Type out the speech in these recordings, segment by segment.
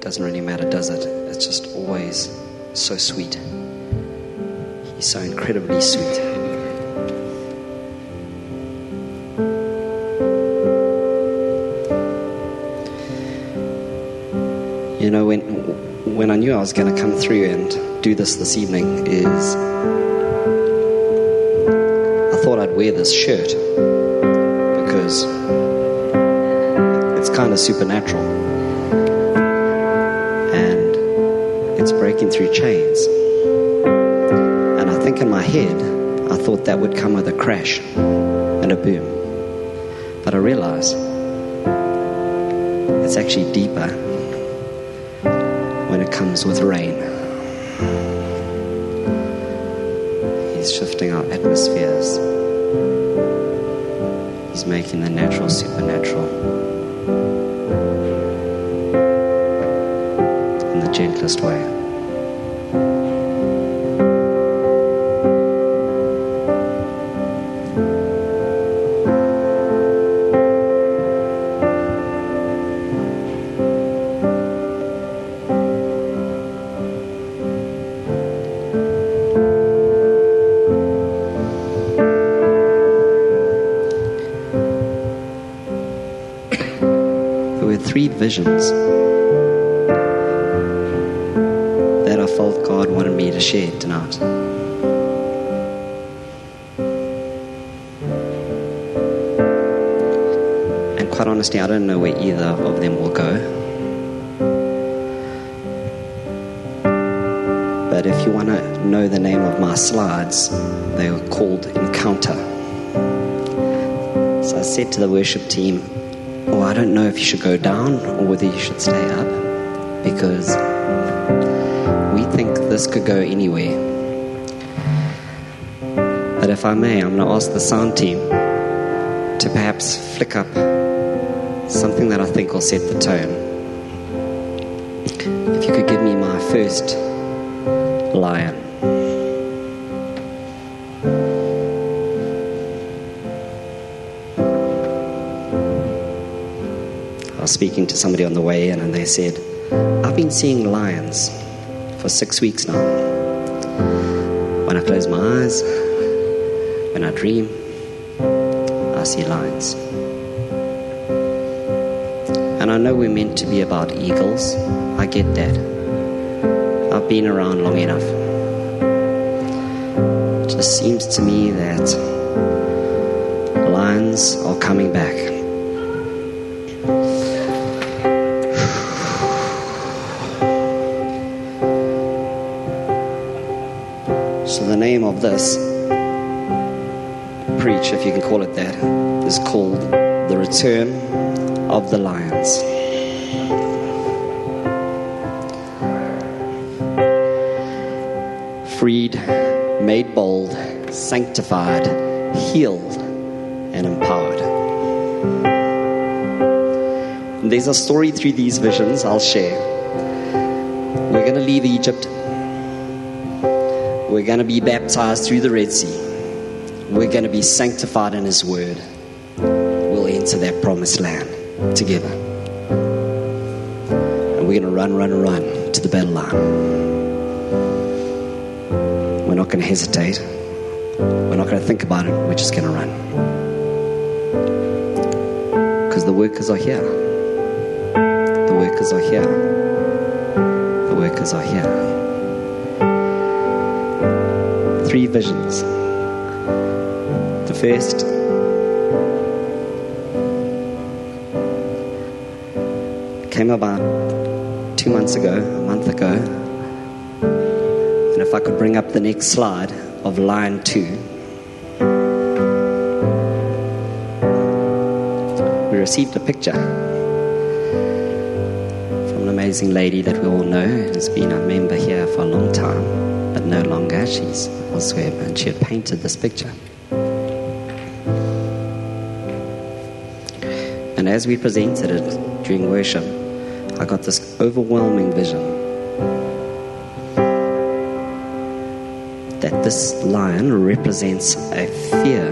doesn't really matter, does it? It's just always so sweet. He's so incredibly sweet. You know, when when I knew I was going to come through and do this this evening, is I thought I'd wear this shirt because it's kind of supernatural breaking through chains. And I think in my head, I thought that would come with a crash and a boom. But I realized it's actually deeper when it comes with rain. He's shifting our atmospheres. He's making the natural supernatural Visions that I felt God wanted me to share tonight. And quite honestly, I don't know where either of them will go. But if you want to know the name of my slides, they were called Encounter. So I said to the worship team, Oh, I don't know if you should go down or whether you should stay up because we think this could go anywhere. But if I may, I'm going to ask the sound team to perhaps flick up something that I think will set the tone. If you could give me my first lion. I was speaking to somebody on the way in, and they said, I've been seeing lions for six weeks now. When I close my eyes, when I dream, I see lions. And I know we're meant to be about eagles. I get that. I've been around long enough. It just seems to me that lions are coming back. Name of this preach, if you can call it that, is called The Return of the Lions. Freed, made bold, sanctified, healed, and empowered. And there's a story through these visions I'll share. We're going to leave Egypt we're going to be baptized through the Red Sea. We're going to be sanctified in His Word. We'll enter that promised land together. And we're going to run, run, run to the battle line. We're not going to hesitate. We're not going to think about it. We're just going to run. Because the workers are here. The workers are here. The workers are here three visions. The first came about two months ago, a month ago. And if I could bring up the next slide of line two, we received a picture from an amazing lady that we all know has been a member here for a long time, but no longer. She's elsewhere, and she had painted this picture. And as we presented it during worship, I got this overwhelming vision that this lion represents a fear,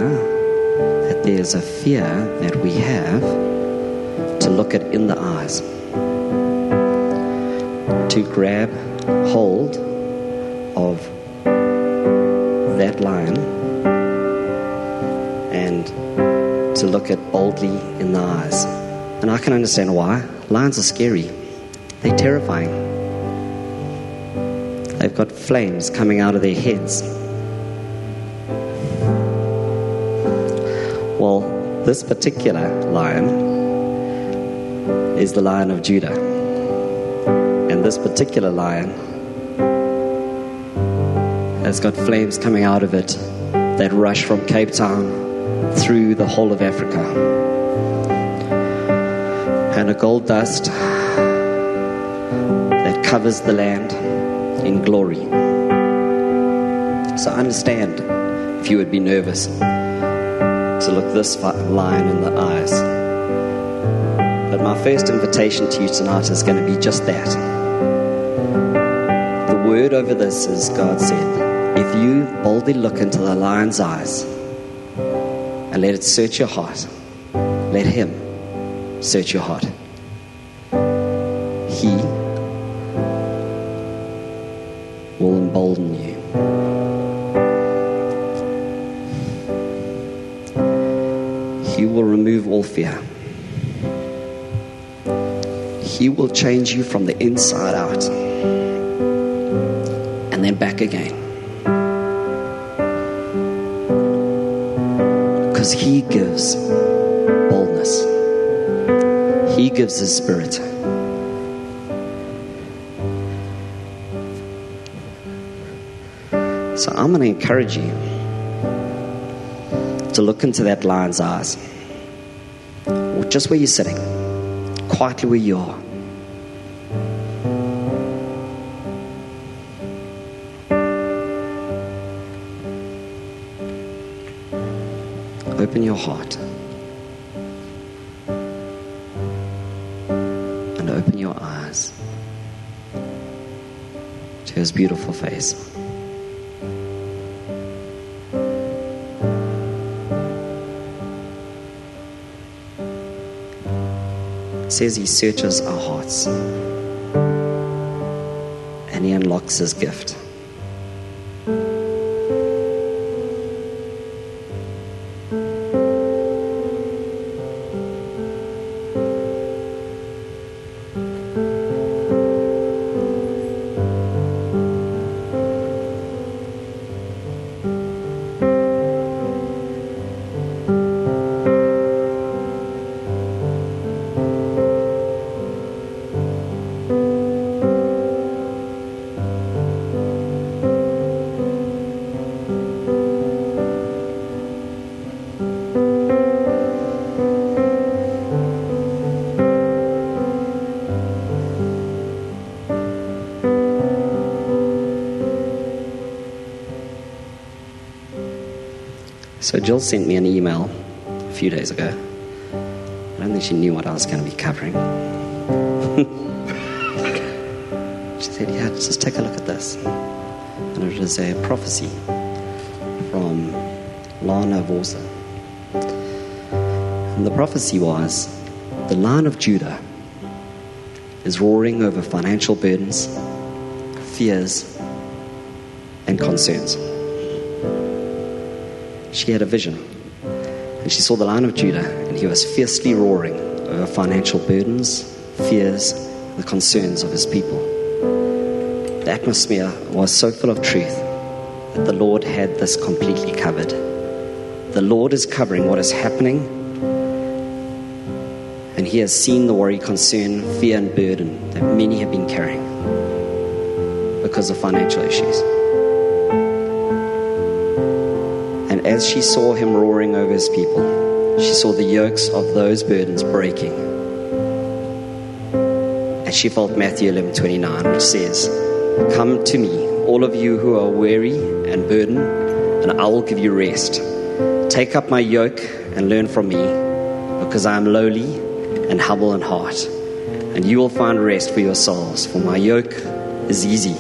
that there's a fear that we have to look it in the eyes. to grab hold of that lion and to look it boldly in the eyes. And I can understand why. Lions are scary, they're terrifying. They've got flames coming out of their heads. Well, this particular lion is the lion of Judah. And this particular lion has got flames coming out of it that rush from Cape Town through the whole of Africa. And a gold dust that covers the land in glory. So I understand if you would be nervous to look this lion in the eyes. But my first invitation to you tonight is going to be just that. The word over this is God said, if you boldly look into the lion's eyes and let it search your heart, let Him search your heart. He will embolden you. He will remove all fear. He will change you from the inside out and then back again. Gives His Spirit. So I'm going to encourage you to look into that lion's eyes, or just where you're sitting, quietly where you are. Open your heart his beautiful face. It says he searches our hearts and he unlocks his gift. So Jill sent me an email a few days ago. I don't think she knew what I was going to be covering. she said, Yeah, just take a look at this. And it was a prophecy from Lana Vawser. And the prophecy was the Lion of Judah is roaring over financial burdens, fears, and concerns she had a vision. And she saw the Lion of Judah, and he was fiercely roaring over financial burdens, fears, the concerns of his people. The atmosphere was so full of truth that the Lord had this completely covered. The Lord is covering what is happening, and he has seen the worry, concern, fear, and burden that many have been carrying because of financial issues. As she saw him roaring over his people, she saw the yokes of those burdens breaking. And she felt Matthew 11 29, which says, Come to me, all of you who are weary and burdened, and I will give you rest. Take up my yoke and learn from me, because I am lowly and humble in heart, and you will find rest for your souls. For my yoke is easy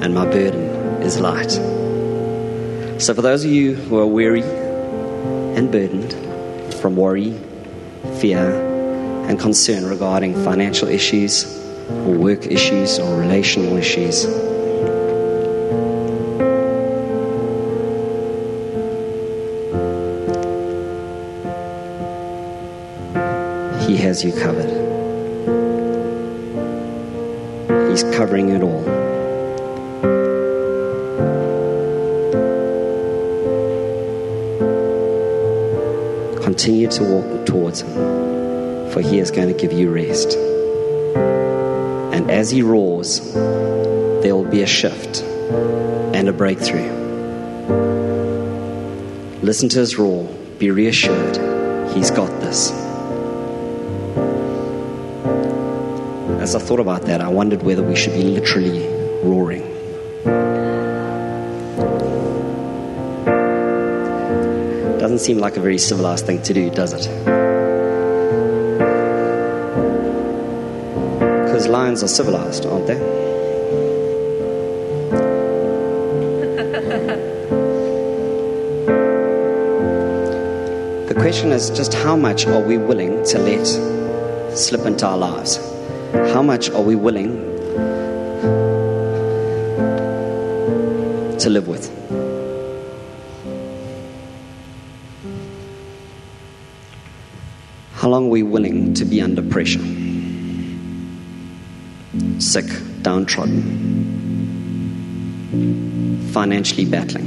and my burden is light. So, for those of you who are weary and burdened from worry, fear, and concern regarding financial issues, or work issues or relational issues. He has you covered. He's covering it all. Continue to walk towards Him, for He is going to give you rest. And as He roars, there will be a shift and a breakthrough. Listen to His roar, be reassured, He's got this. As I thought about that, I wondered whether we should be literally roaring. Seem like a very civilized thing to do, does it? Because lions are civilized, aren't they? The question is just how much are we willing to let slip into our lives? How much are we willing to live with? How long are we willing to be under pressure? Sick, downtrodden, financially battling.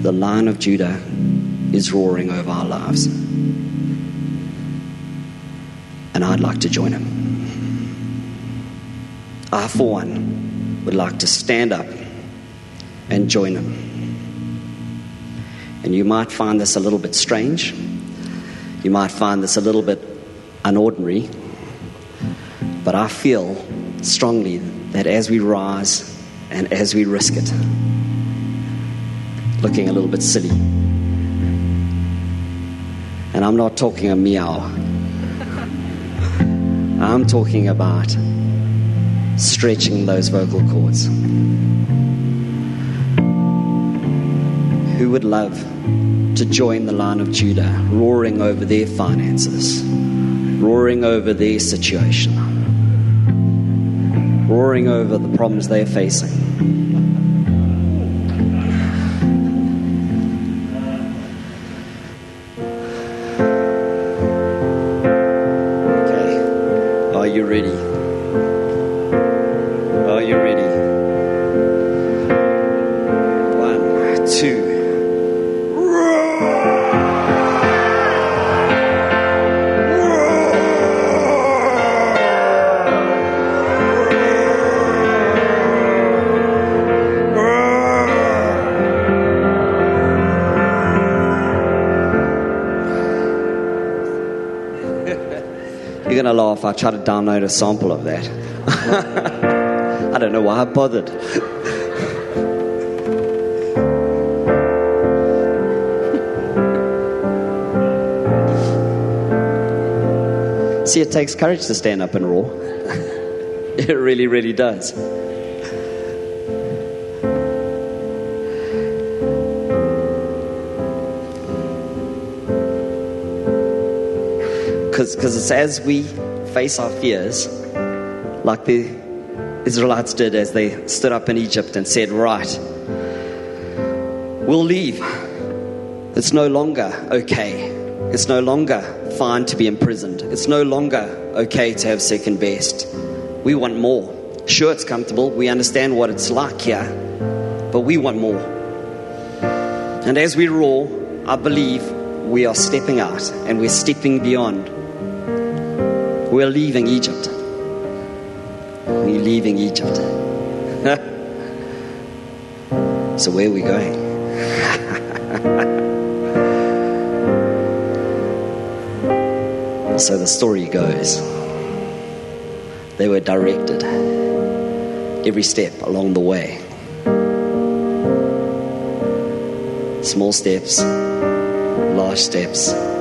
The Lion of Judah is roaring over our lives. And I'd like to join him. I, for one, would like to stand up and join him. And you might find this a little bit strange. You might find this a little bit unordinary. But I feel strongly that as we rise and as we risk it, looking a little bit silly. And I'm not talking a meow. I'm talking about stretching those vocal cords. Would love to join the lion of Judah, roaring over their finances, roaring over their situation, roaring over the problems they're facing? Laugh. I tried to download a sample of that. I don't know why I bothered. See, it takes courage to stand up and roar. it really, really does. Because it's as we face our fears, like the Israelites did as they stood up in Egypt and said, Right, we'll leave. It's no longer okay. It's no longer fine to be imprisoned. It's no longer okay to have second best. We want more. Sure, it's comfortable. We understand what it's like here, but we want more. And as we roar, I believe we are stepping out and we're stepping beyond. We're leaving Egypt. We're leaving Egypt. so, where are we going? so, the story goes they were directed every step along the way. Small steps, large steps.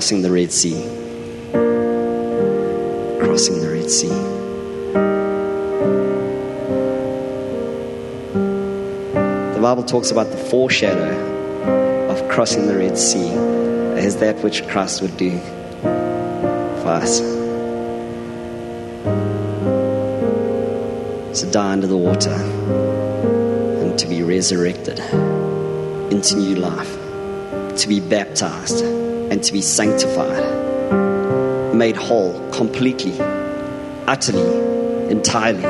crossing the Red Sea. Crossing the Red Sea. The Bible talks about the foreshadow of crossing the Red Sea as that which Christ would do for us. To die under the water and to be resurrected into new life, to be baptized and to be sanctified, made whole completely, utterly, entirely.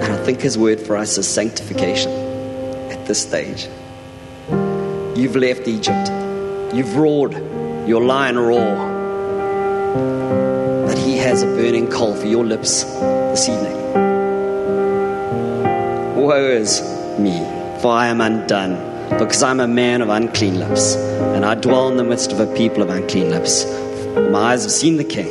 And I think his word for us is sanctification at this stage. You've left Egypt. You've roared your lion roar. But he has a burning coal for your lips this evening. Woe is me, for I am undone, because I'm a man of unclean lips, and I dwell in the midst of a people of unclean lips. My eyes have seen the King,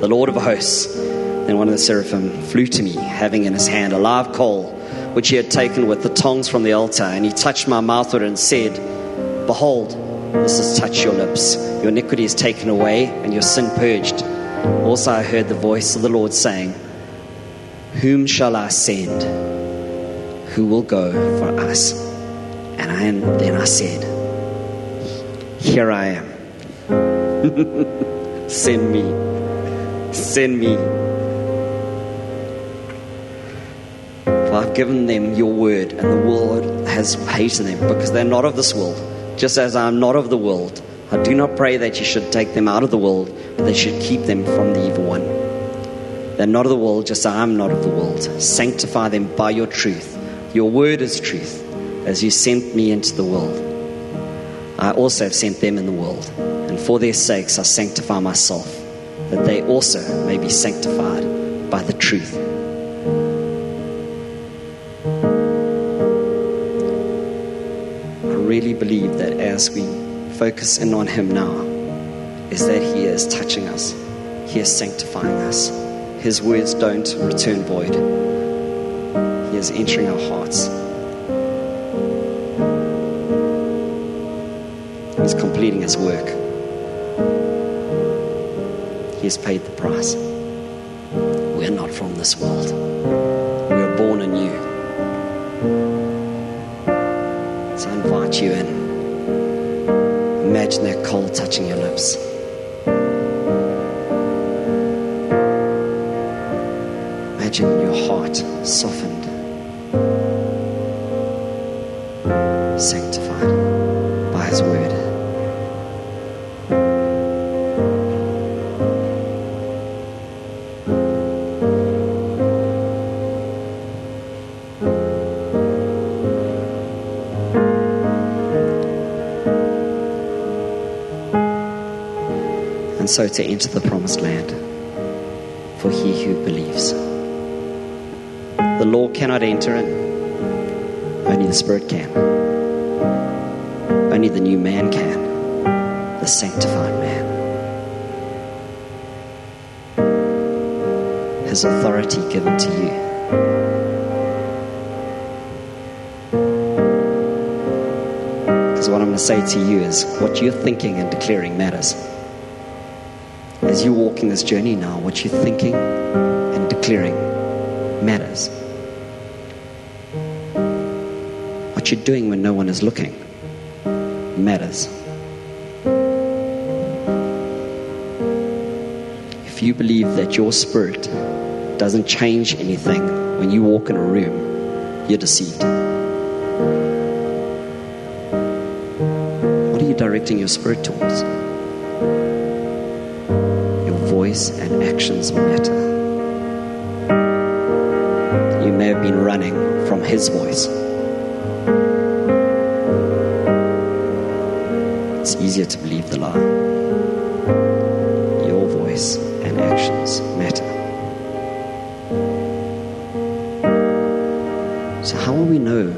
the Lord of hosts. Then one of the seraphim flew to me, having in his hand a live coal, which he had taken with the tongs from the altar, and he touched my mouth with it and said, Behold, this has touched your lips. Your iniquity is taken away, and your sin purged. Also, I heard the voice of the Lord saying, Whom shall I send? Who will go for us? And I, then I said, Here I am. send me. Send me. For I've given them your word, and the world has hated them because they're not of this world, just as I'm not of the world. I do not pray that you should take them out of the world, but that you should keep them from the evil one. They're not of the world, just as I'm not of the world. Sanctify them by your truth. Your word is truth, as you sent me into the world. I also have sent them in the world, and for their sakes I sanctify myself, that they also may be sanctified by the truth. I really believe that as we focus in on Him now, is that He is touching us, He is sanctifying us. His words don't return void, is entering our hearts. He's completing His work. He has paid the price. We're not from this world. We are born anew. So I invite you in. Imagine that cold touching your lips. Imagine your heart softened, so to enter the promised land for he who believes. The law cannot enter in, only the Spirit can. Only the new man can, the sanctified man. His authority given to you. Because what I'm going to say to you is what you're thinking and declaring matters as you walk in this journey now, what you're thinking and declaring matters. What you're doing when no one is looking matters. If you believe that your spirit doesn't change anything when you walk in a room, you're deceived. What are you directing your spirit towards? Voice and actions matter. You may have been running from His voice. It's easier to believe the lie. Your voice and actions matter. So, how will we know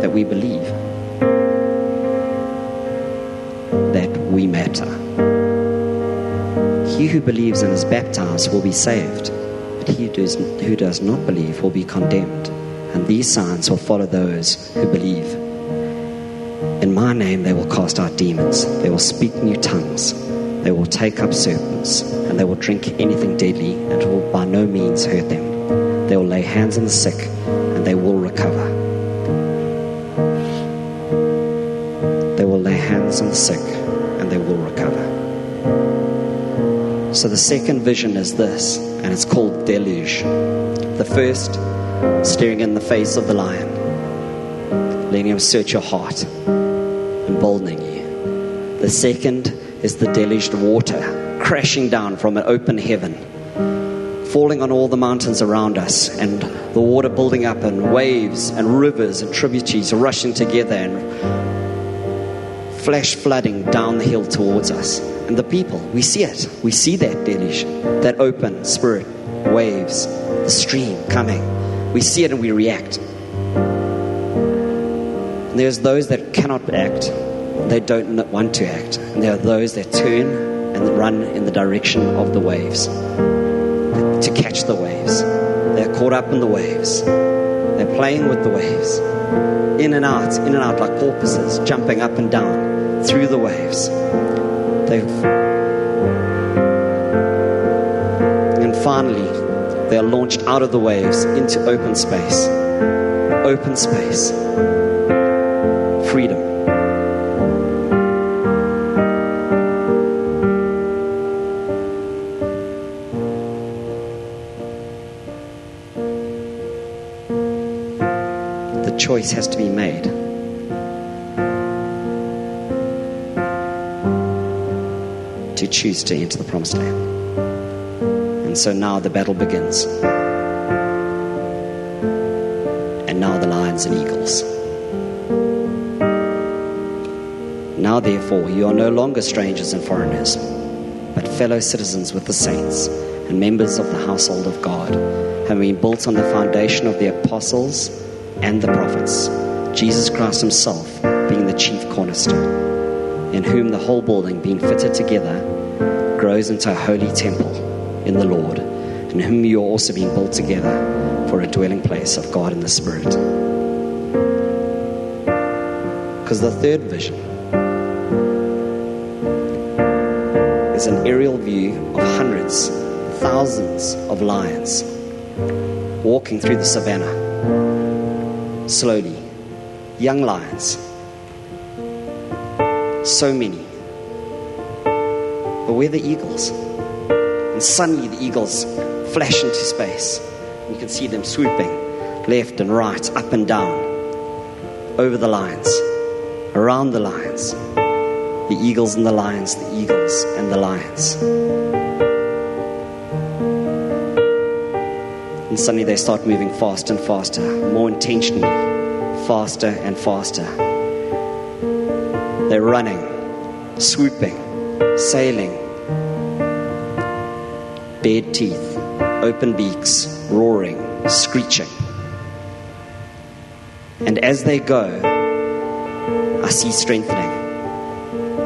that we believe? That we matter. He who believes and is baptized will be saved, but he who does, not believe will be condemned. And these signs will follow those who believe. In my name they will cast out demons, they will speak new tongues, They will take up serpents, and they will drink anything deadly, and it will by no means hurt them. They will lay hands on the sick, and they will recover. They will lay hands on the sick, and they will recover. So the second vision is this, and it's called deluge. The first, staring in the face of the lion, letting him search your heart, emboldening you. The second is the deluged water crashing down from an open heaven, falling on all the mountains around us, and the water building up, and waves and rivers and tributaries rushing together and flash flooding down the hill towards us. And the people, we see it. We see that deluge, that open spirit, waves, the stream coming. We see it and we react. And there's those that cannot act they don't want to act. And there are those that turn and run in the direction of the waves to catch the waves. They're caught up in the waves. They're playing with the waves, in and out, in and out, like porpoises, jumping up and down through the waves. They've, and finally, they are launched out of the waves into open space. Open space. Freedom. The choice has to be made. Choose to enter the promised land. And so now the battle begins. And now the lions and eagles. Now, therefore, you are no longer strangers and foreigners, but fellow citizens with the saints and members of the household of God, having been built on the foundation of the apostles and the prophets, Jesus Christ Himself being the chief cornerstone, in whom the whole building, being fitted together, grows into a holy temple in the Lord, in whom you are also being built together for a dwelling place of God in the Spirit. Because the third vision is an aerial view of hundreds, thousands of lions walking through the savannah slowly. Young lions. So many. But where the eagles? And suddenly the eagles flash into space. You can see them swooping left and right, up and down, over the lions, around the lions. The eagles and the lions, the eagles and the lions. And suddenly they start moving faster and faster, more intentionally, faster and faster. They're running, swooping, sailing. Bared teeth, open beaks, roaring, screeching. And as they go, I see strengthening,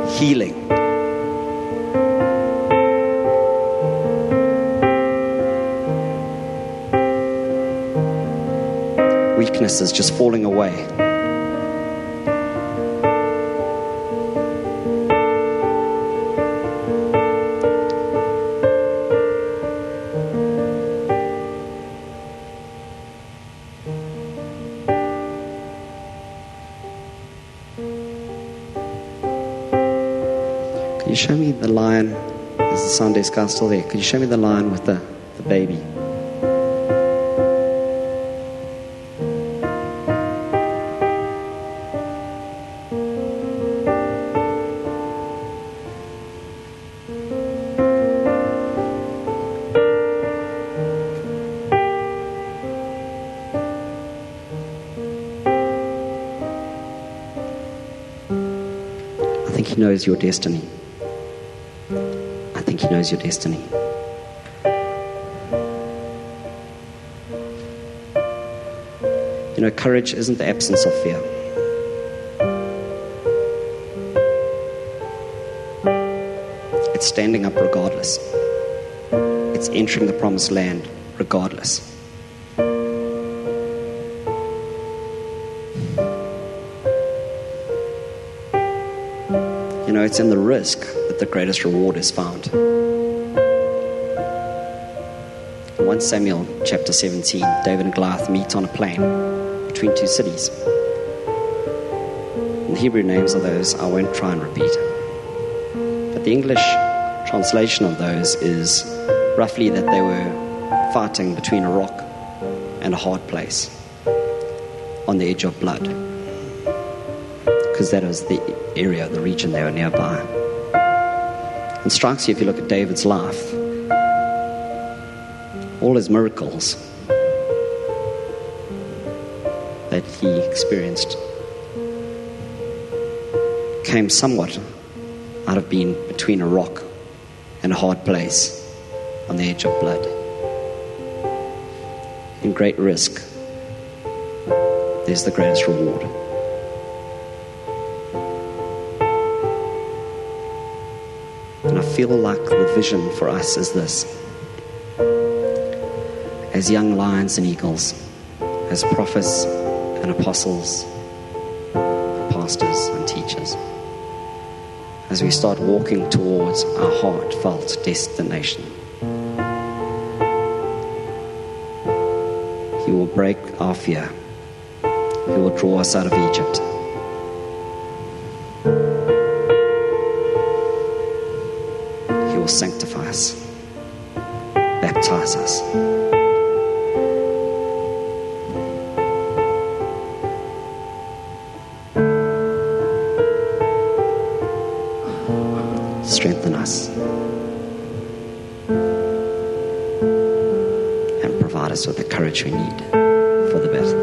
healing, weaknesses just falling away. Sunday scar still there? Could you show me the lion with the, the baby? I think He knows your destiny. You know, courage isn't the absence of fear. It's standing up regardless. It's entering the promised land regardless. You know, it's in the risk that the greatest reward is found. 1 Samuel chapter 17, David and Goliath meet on a plain between two cities. And the Hebrew names of those I won't try and repeat. But the English translation of those is roughly that they were fighting between a rock and a hard place on the edge of blood. Because that was the area, the region they were nearby. It strikes you if you look at David's life, all his miracles that he experienced came somewhat out of being between a rock and a hard place on the edge of blood. In great risk, there's the greatest reward. And I feel like the vision for us is this as young lions and eagles, as prophets and apostles, pastors and teachers, as we start walking towards our heartfelt destination. He will break our fear. He will draw us out of Egypt. He will sanctify us, baptize us. We need for the battle.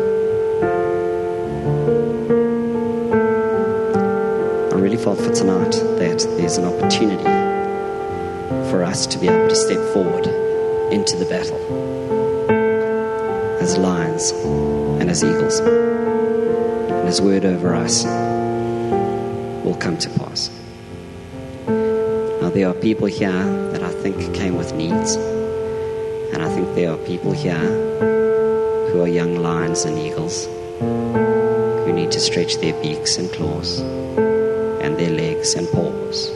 I really felt for tonight that there's an opportunity for us to be able to step forward into the battle as lions and as eagles. And His word over us will come to pass. Now, there are people here that I think came with needs, and I think there are people here who are young lions and eagles who need to stretch their beaks and claws and their legs and paws.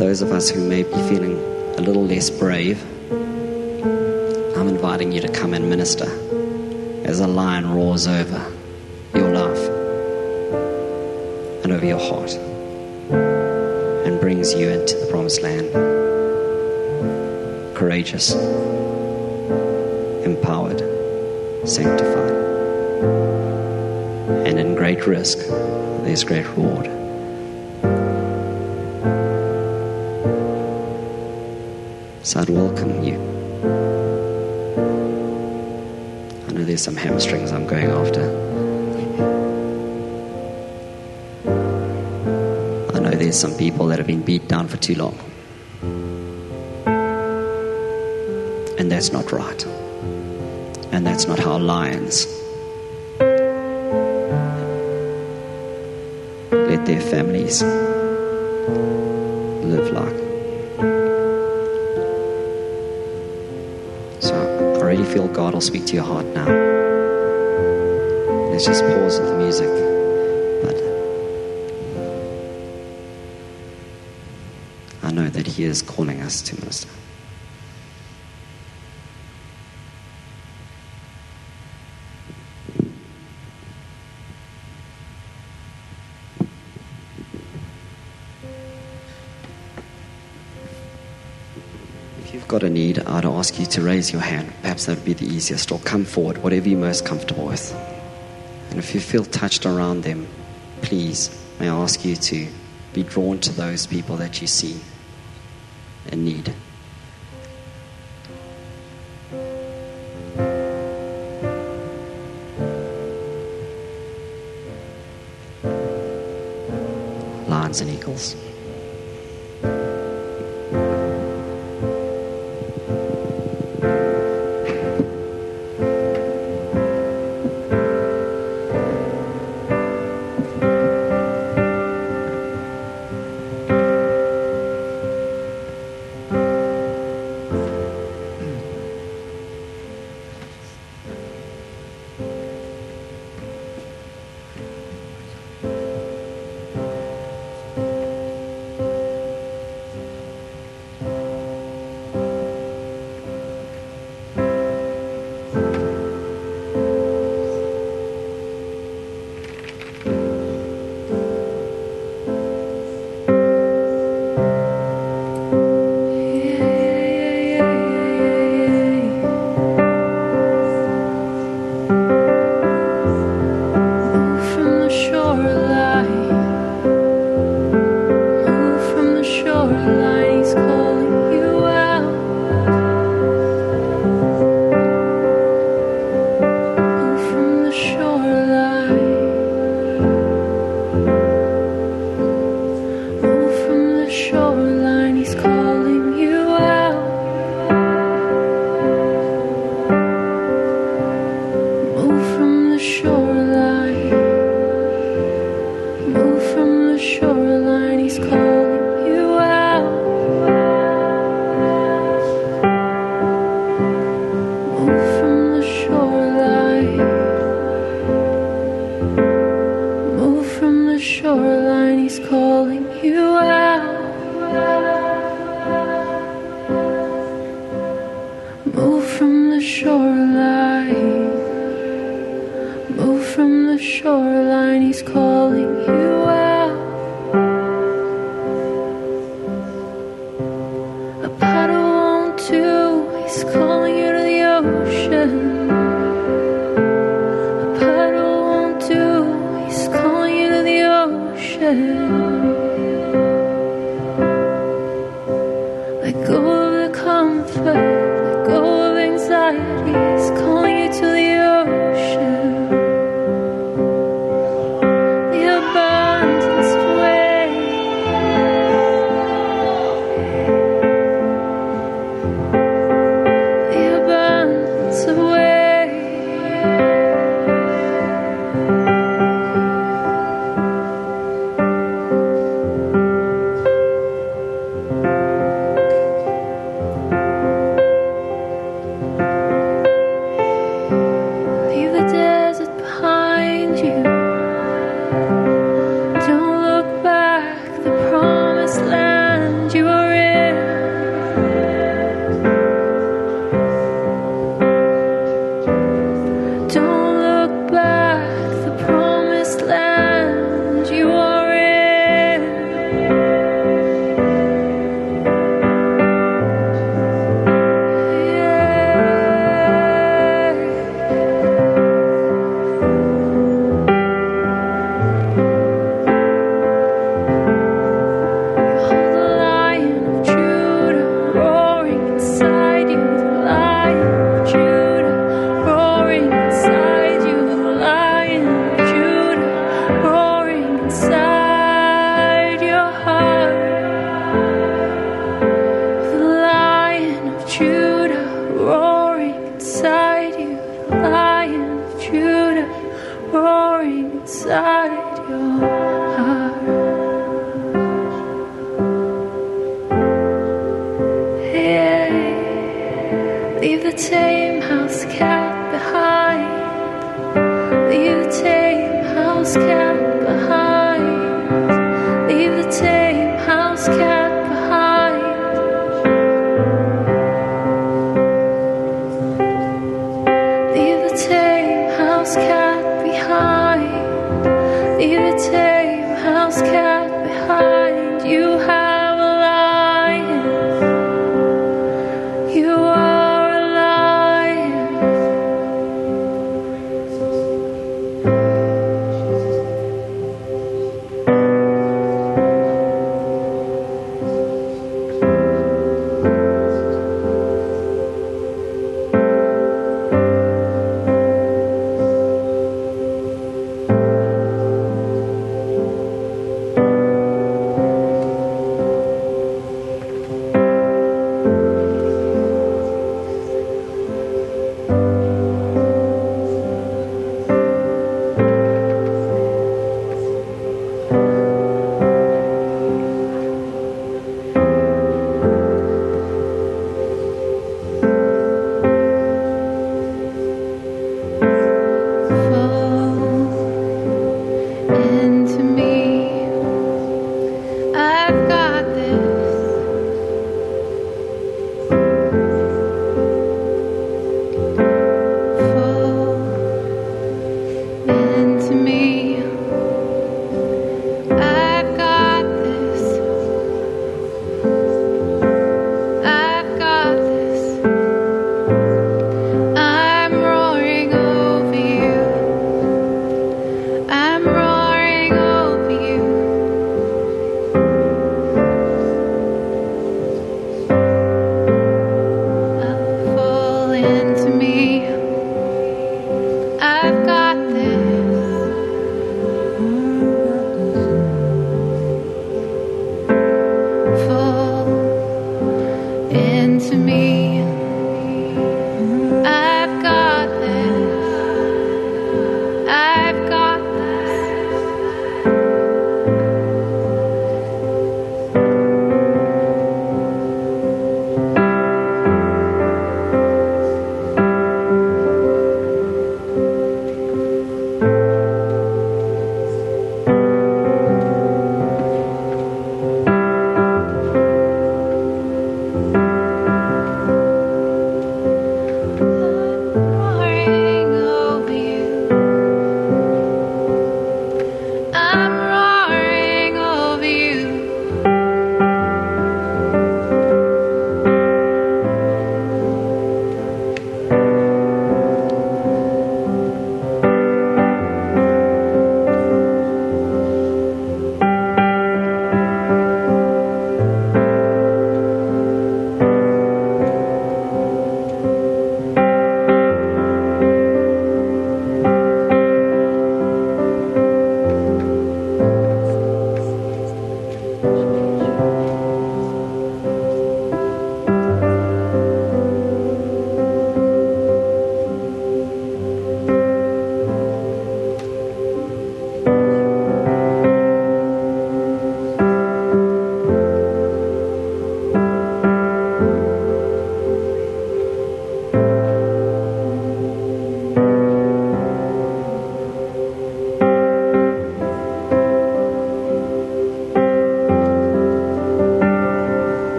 Those of us who may be feeling a little less brave, I'm inviting you to come and minister as a lion roars over your life and over your heart and brings you into the promised land. Courageous, empowered, sanctified, and in great risk, there's great reward. So I'd welcome you. I know there's some hamstrings I'm going after. I know there's some people that have been beat down for too long. And that's not right. And that's not how lions let their families live like. really feel God will speak to your heart now. Let's just pause with the music. But I know that He is calling us to minister. got a need, I'd ask you to raise your hand. Perhaps that would be the easiest. Or come forward, whatever you're most comfortable with. And if you feel touched around them, please, may I ask you to be drawn to those people that you see in need. let go of anxieties.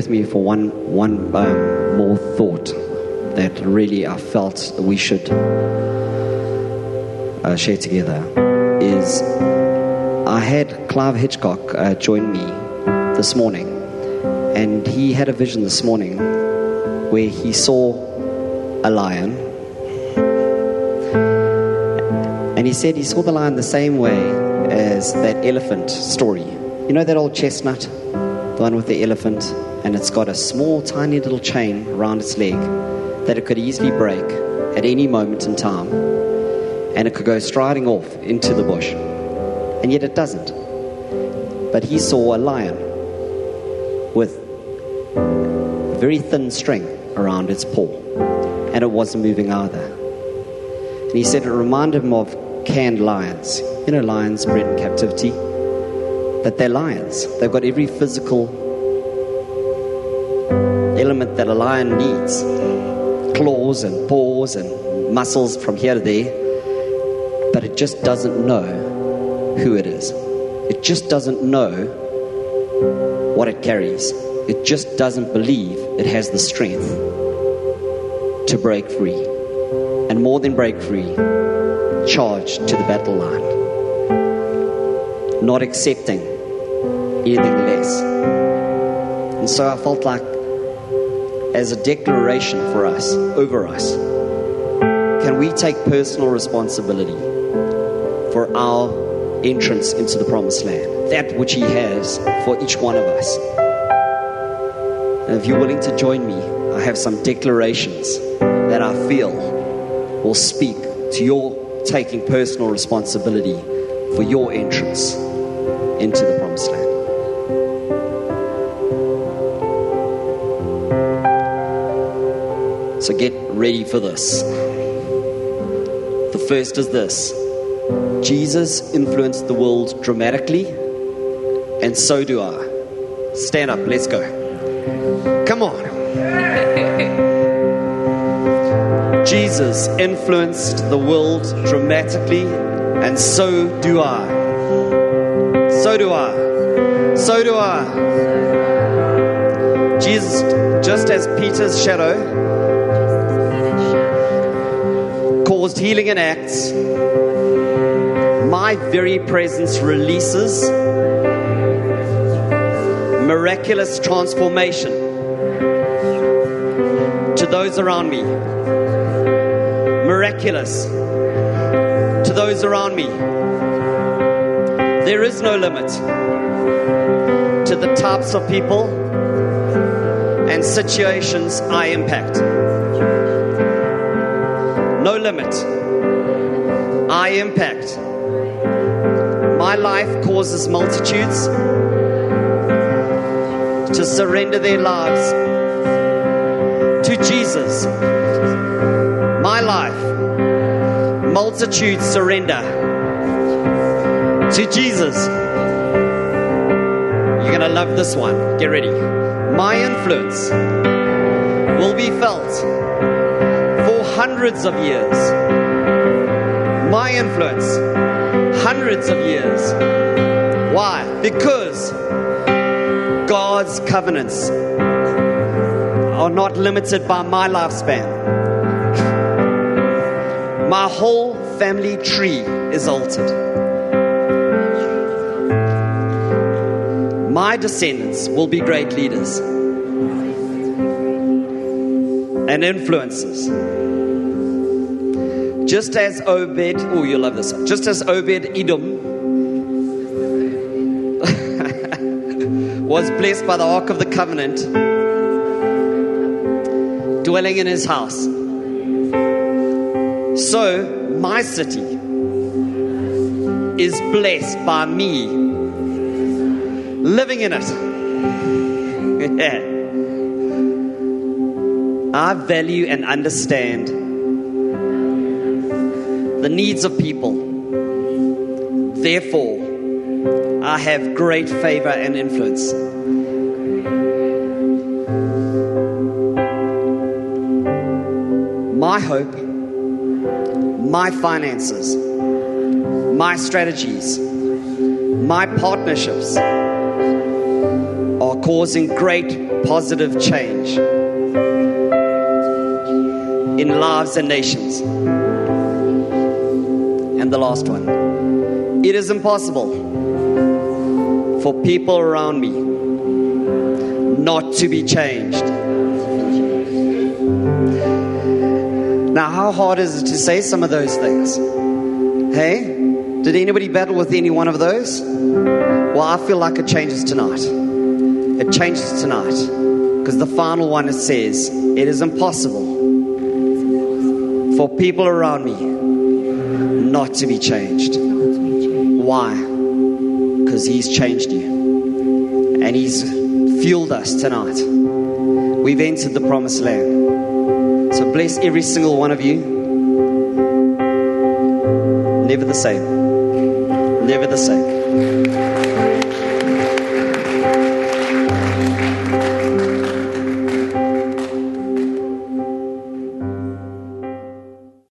With me for one, one um, more thought that really I felt we should uh, share together is I had Clive Hitchcock uh, join me this morning, And he had a vision this morning where he saw a lion. And he said he saw the lion the same way as that elephant story. You know that old chestnut? The one with the elephant? And it's got a small, tiny little chain around its leg that it could easily break at any moment in time. And it could go striding off into the bush. And yet it doesn't. But he saw a lion with very thin string around its paw. And it wasn't moving either. And he said it reminded him of canned lions. You know, lions bred in captivity? That they're lions. They've got every physical that a lion needs claws and paws and muscles from here to there. But it just doesn't know who it is. It just doesn't know what it carries. It just doesn't believe it has the strength to break free. And more than break free, charge to the battle line. Not accepting anything less. And so I felt like, as a declaration for us, over us, can we take personal responsibility for our entrance into the promised land? That which He has for each one of us. And if you're willing to join me, I have some declarations that I feel will speak to your taking personal responsibility for your entrance into the promised land. So get ready for this. The first is this Jesus influenced the world dramatically, and so do I. Stand up, let's go. Come on. Jesus influenced the world dramatically, and so do I. So do I. So do I. Jesus, just as Peter's shadow caused healing in Acts, my very presence releases miraculous transformation to those around me. Miraculous to those around me. There is no limit to the types of people and situations I impact. No limit. I impact. My life causes multitudes to surrender their lives to Jesus. My life, multitudes surrender to Jesus. You're going to love this one. Get ready. My influence will be felt hundreds of years. My influence, hundreds of years. Why? Because God's covenants are not limited by my lifespan. My whole family tree is altered. My descendants will be great leaders and influencers. Just as Obed, oh, you love this. Just as Obed Edom was blessed by the Ark of the Covenant, dwelling in his house. So my city is blessed by me living in it. I value and understand the needs of people. Therefore, I have great favor and influence. My hope, my finances, my strategies, my partnerships are causing great positive change in lives and nations. And the last one it is impossible for people around me not to be changed. Now, how hard is it to say some of those things? Hey? Did anybody battle with any one of those? Well, I feel like it changes tonight. It changes tonight. Because the final one it says, it is impossible for people around me not to be changed. Why? Because He's changed you. And He's fueled us tonight. We've entered the promised land. So bless every single one of you. Never the same. Never the same.